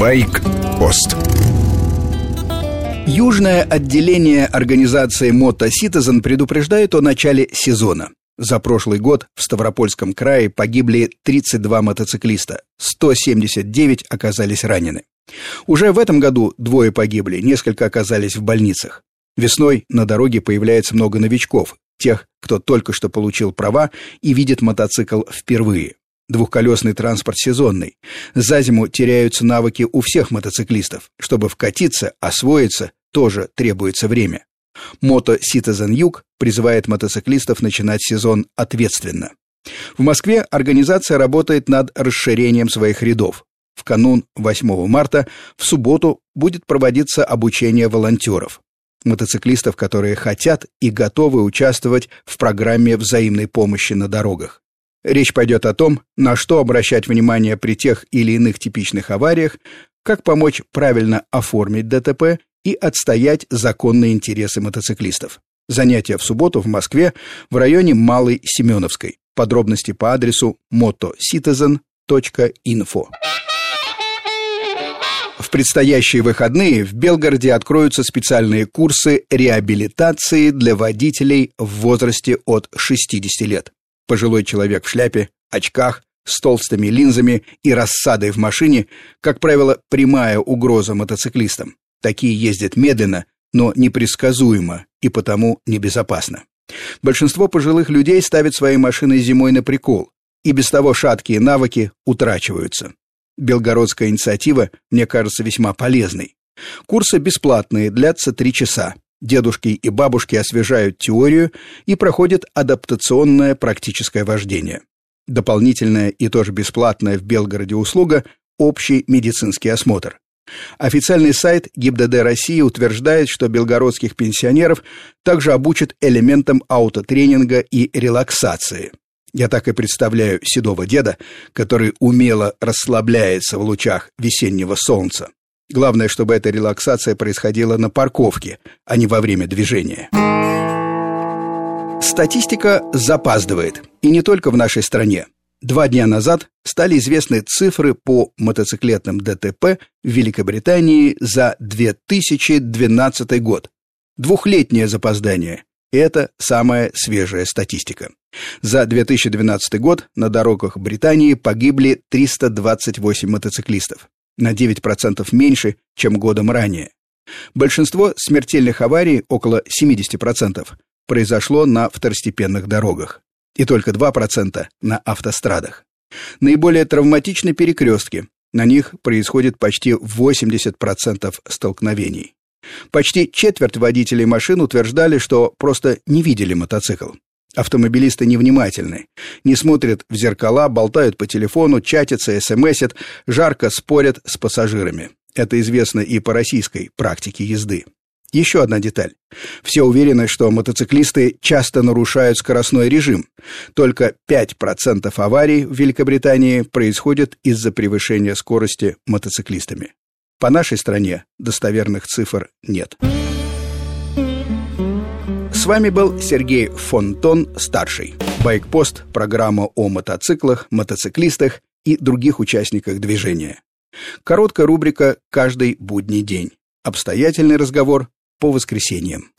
Байк-пост Южное отделение организации Moto Citizen предупреждает о начале сезона. За прошлый год в Ставропольском крае погибли 32 мотоциклиста, 179 оказались ранены. Уже в этом году двое погибли, несколько оказались в больницах. Весной на дороге появляется много новичков, тех, кто только что получил права и видит мотоцикл впервые. Двухколесный транспорт сезонный. За зиму теряются навыки у всех мотоциклистов. Чтобы вкатиться, освоиться, тоже требуется время. Мото Citizen Юг призывает мотоциклистов начинать сезон ответственно. В Москве организация работает над расширением своих рядов. В канун 8 марта в субботу будет проводиться обучение волонтеров мотоциклистов, которые хотят и готовы участвовать в программе взаимной помощи на дорогах. Речь пойдет о том, на что обращать внимание при тех или иных типичных авариях, как помочь правильно оформить ДТП и отстоять законные интересы мотоциклистов. Занятия в субботу в Москве в районе Малой Семеновской. Подробности по адресу motocitizen.info. В предстоящие выходные в Белгороде откроются специальные курсы реабилитации для водителей в возрасте от 60 лет. Пожилой человек в шляпе, очках, с толстыми линзами и рассадой в машине, как правило, прямая угроза мотоциклистам. Такие ездят медленно, но непредсказуемо и потому небезопасно. Большинство пожилых людей ставят свои машины зимой на прикол, и без того шаткие навыки утрачиваются белгородская инициатива мне кажется весьма полезной. Курсы бесплатные, длятся три часа. Дедушки и бабушки освежают теорию и проходят адаптационное практическое вождение. Дополнительная и тоже бесплатная в Белгороде услуга – общий медицинский осмотр. Официальный сайт ГИБДД России утверждает, что белгородских пенсионеров также обучат элементам аутотренинга и релаксации. Я так и представляю седого деда, который умело расслабляется в лучах весеннего солнца. Главное, чтобы эта релаксация происходила на парковке, а не во время движения. Статистика запаздывает, и не только в нашей стране. Два дня назад стали известны цифры по мотоциклетным ДТП в Великобритании за 2012 год. Двухлетнее запоздание. Это самая свежая статистика. За 2012 год на дорогах Британии погибли 328 мотоциклистов, на 9% меньше, чем годом ранее. Большинство смертельных аварий, около 70%, произошло на второстепенных дорогах, и только 2% на автострадах. Наиболее травматичны перекрестки, на них происходит почти 80% столкновений. Почти четверть водителей машин утверждали, что просто не видели мотоцикл. Автомобилисты невнимательны, не смотрят в зеркала, болтают по телефону, чатятся, смсят, жарко спорят с пассажирами. Это известно и по российской практике езды. Еще одна деталь. Все уверены, что мотоциклисты часто нарушают скоростной режим. Только 5% аварий в Великобритании происходят из-за превышения скорости мотоциклистами. По нашей стране достоверных цифр нет. Вами был Сергей Фонтон, старший. Байкпост – программа о мотоциклах, мотоциклистах и других участниках движения. Короткая рубрика «Каждый будний день». Обстоятельный разговор по воскресеньям.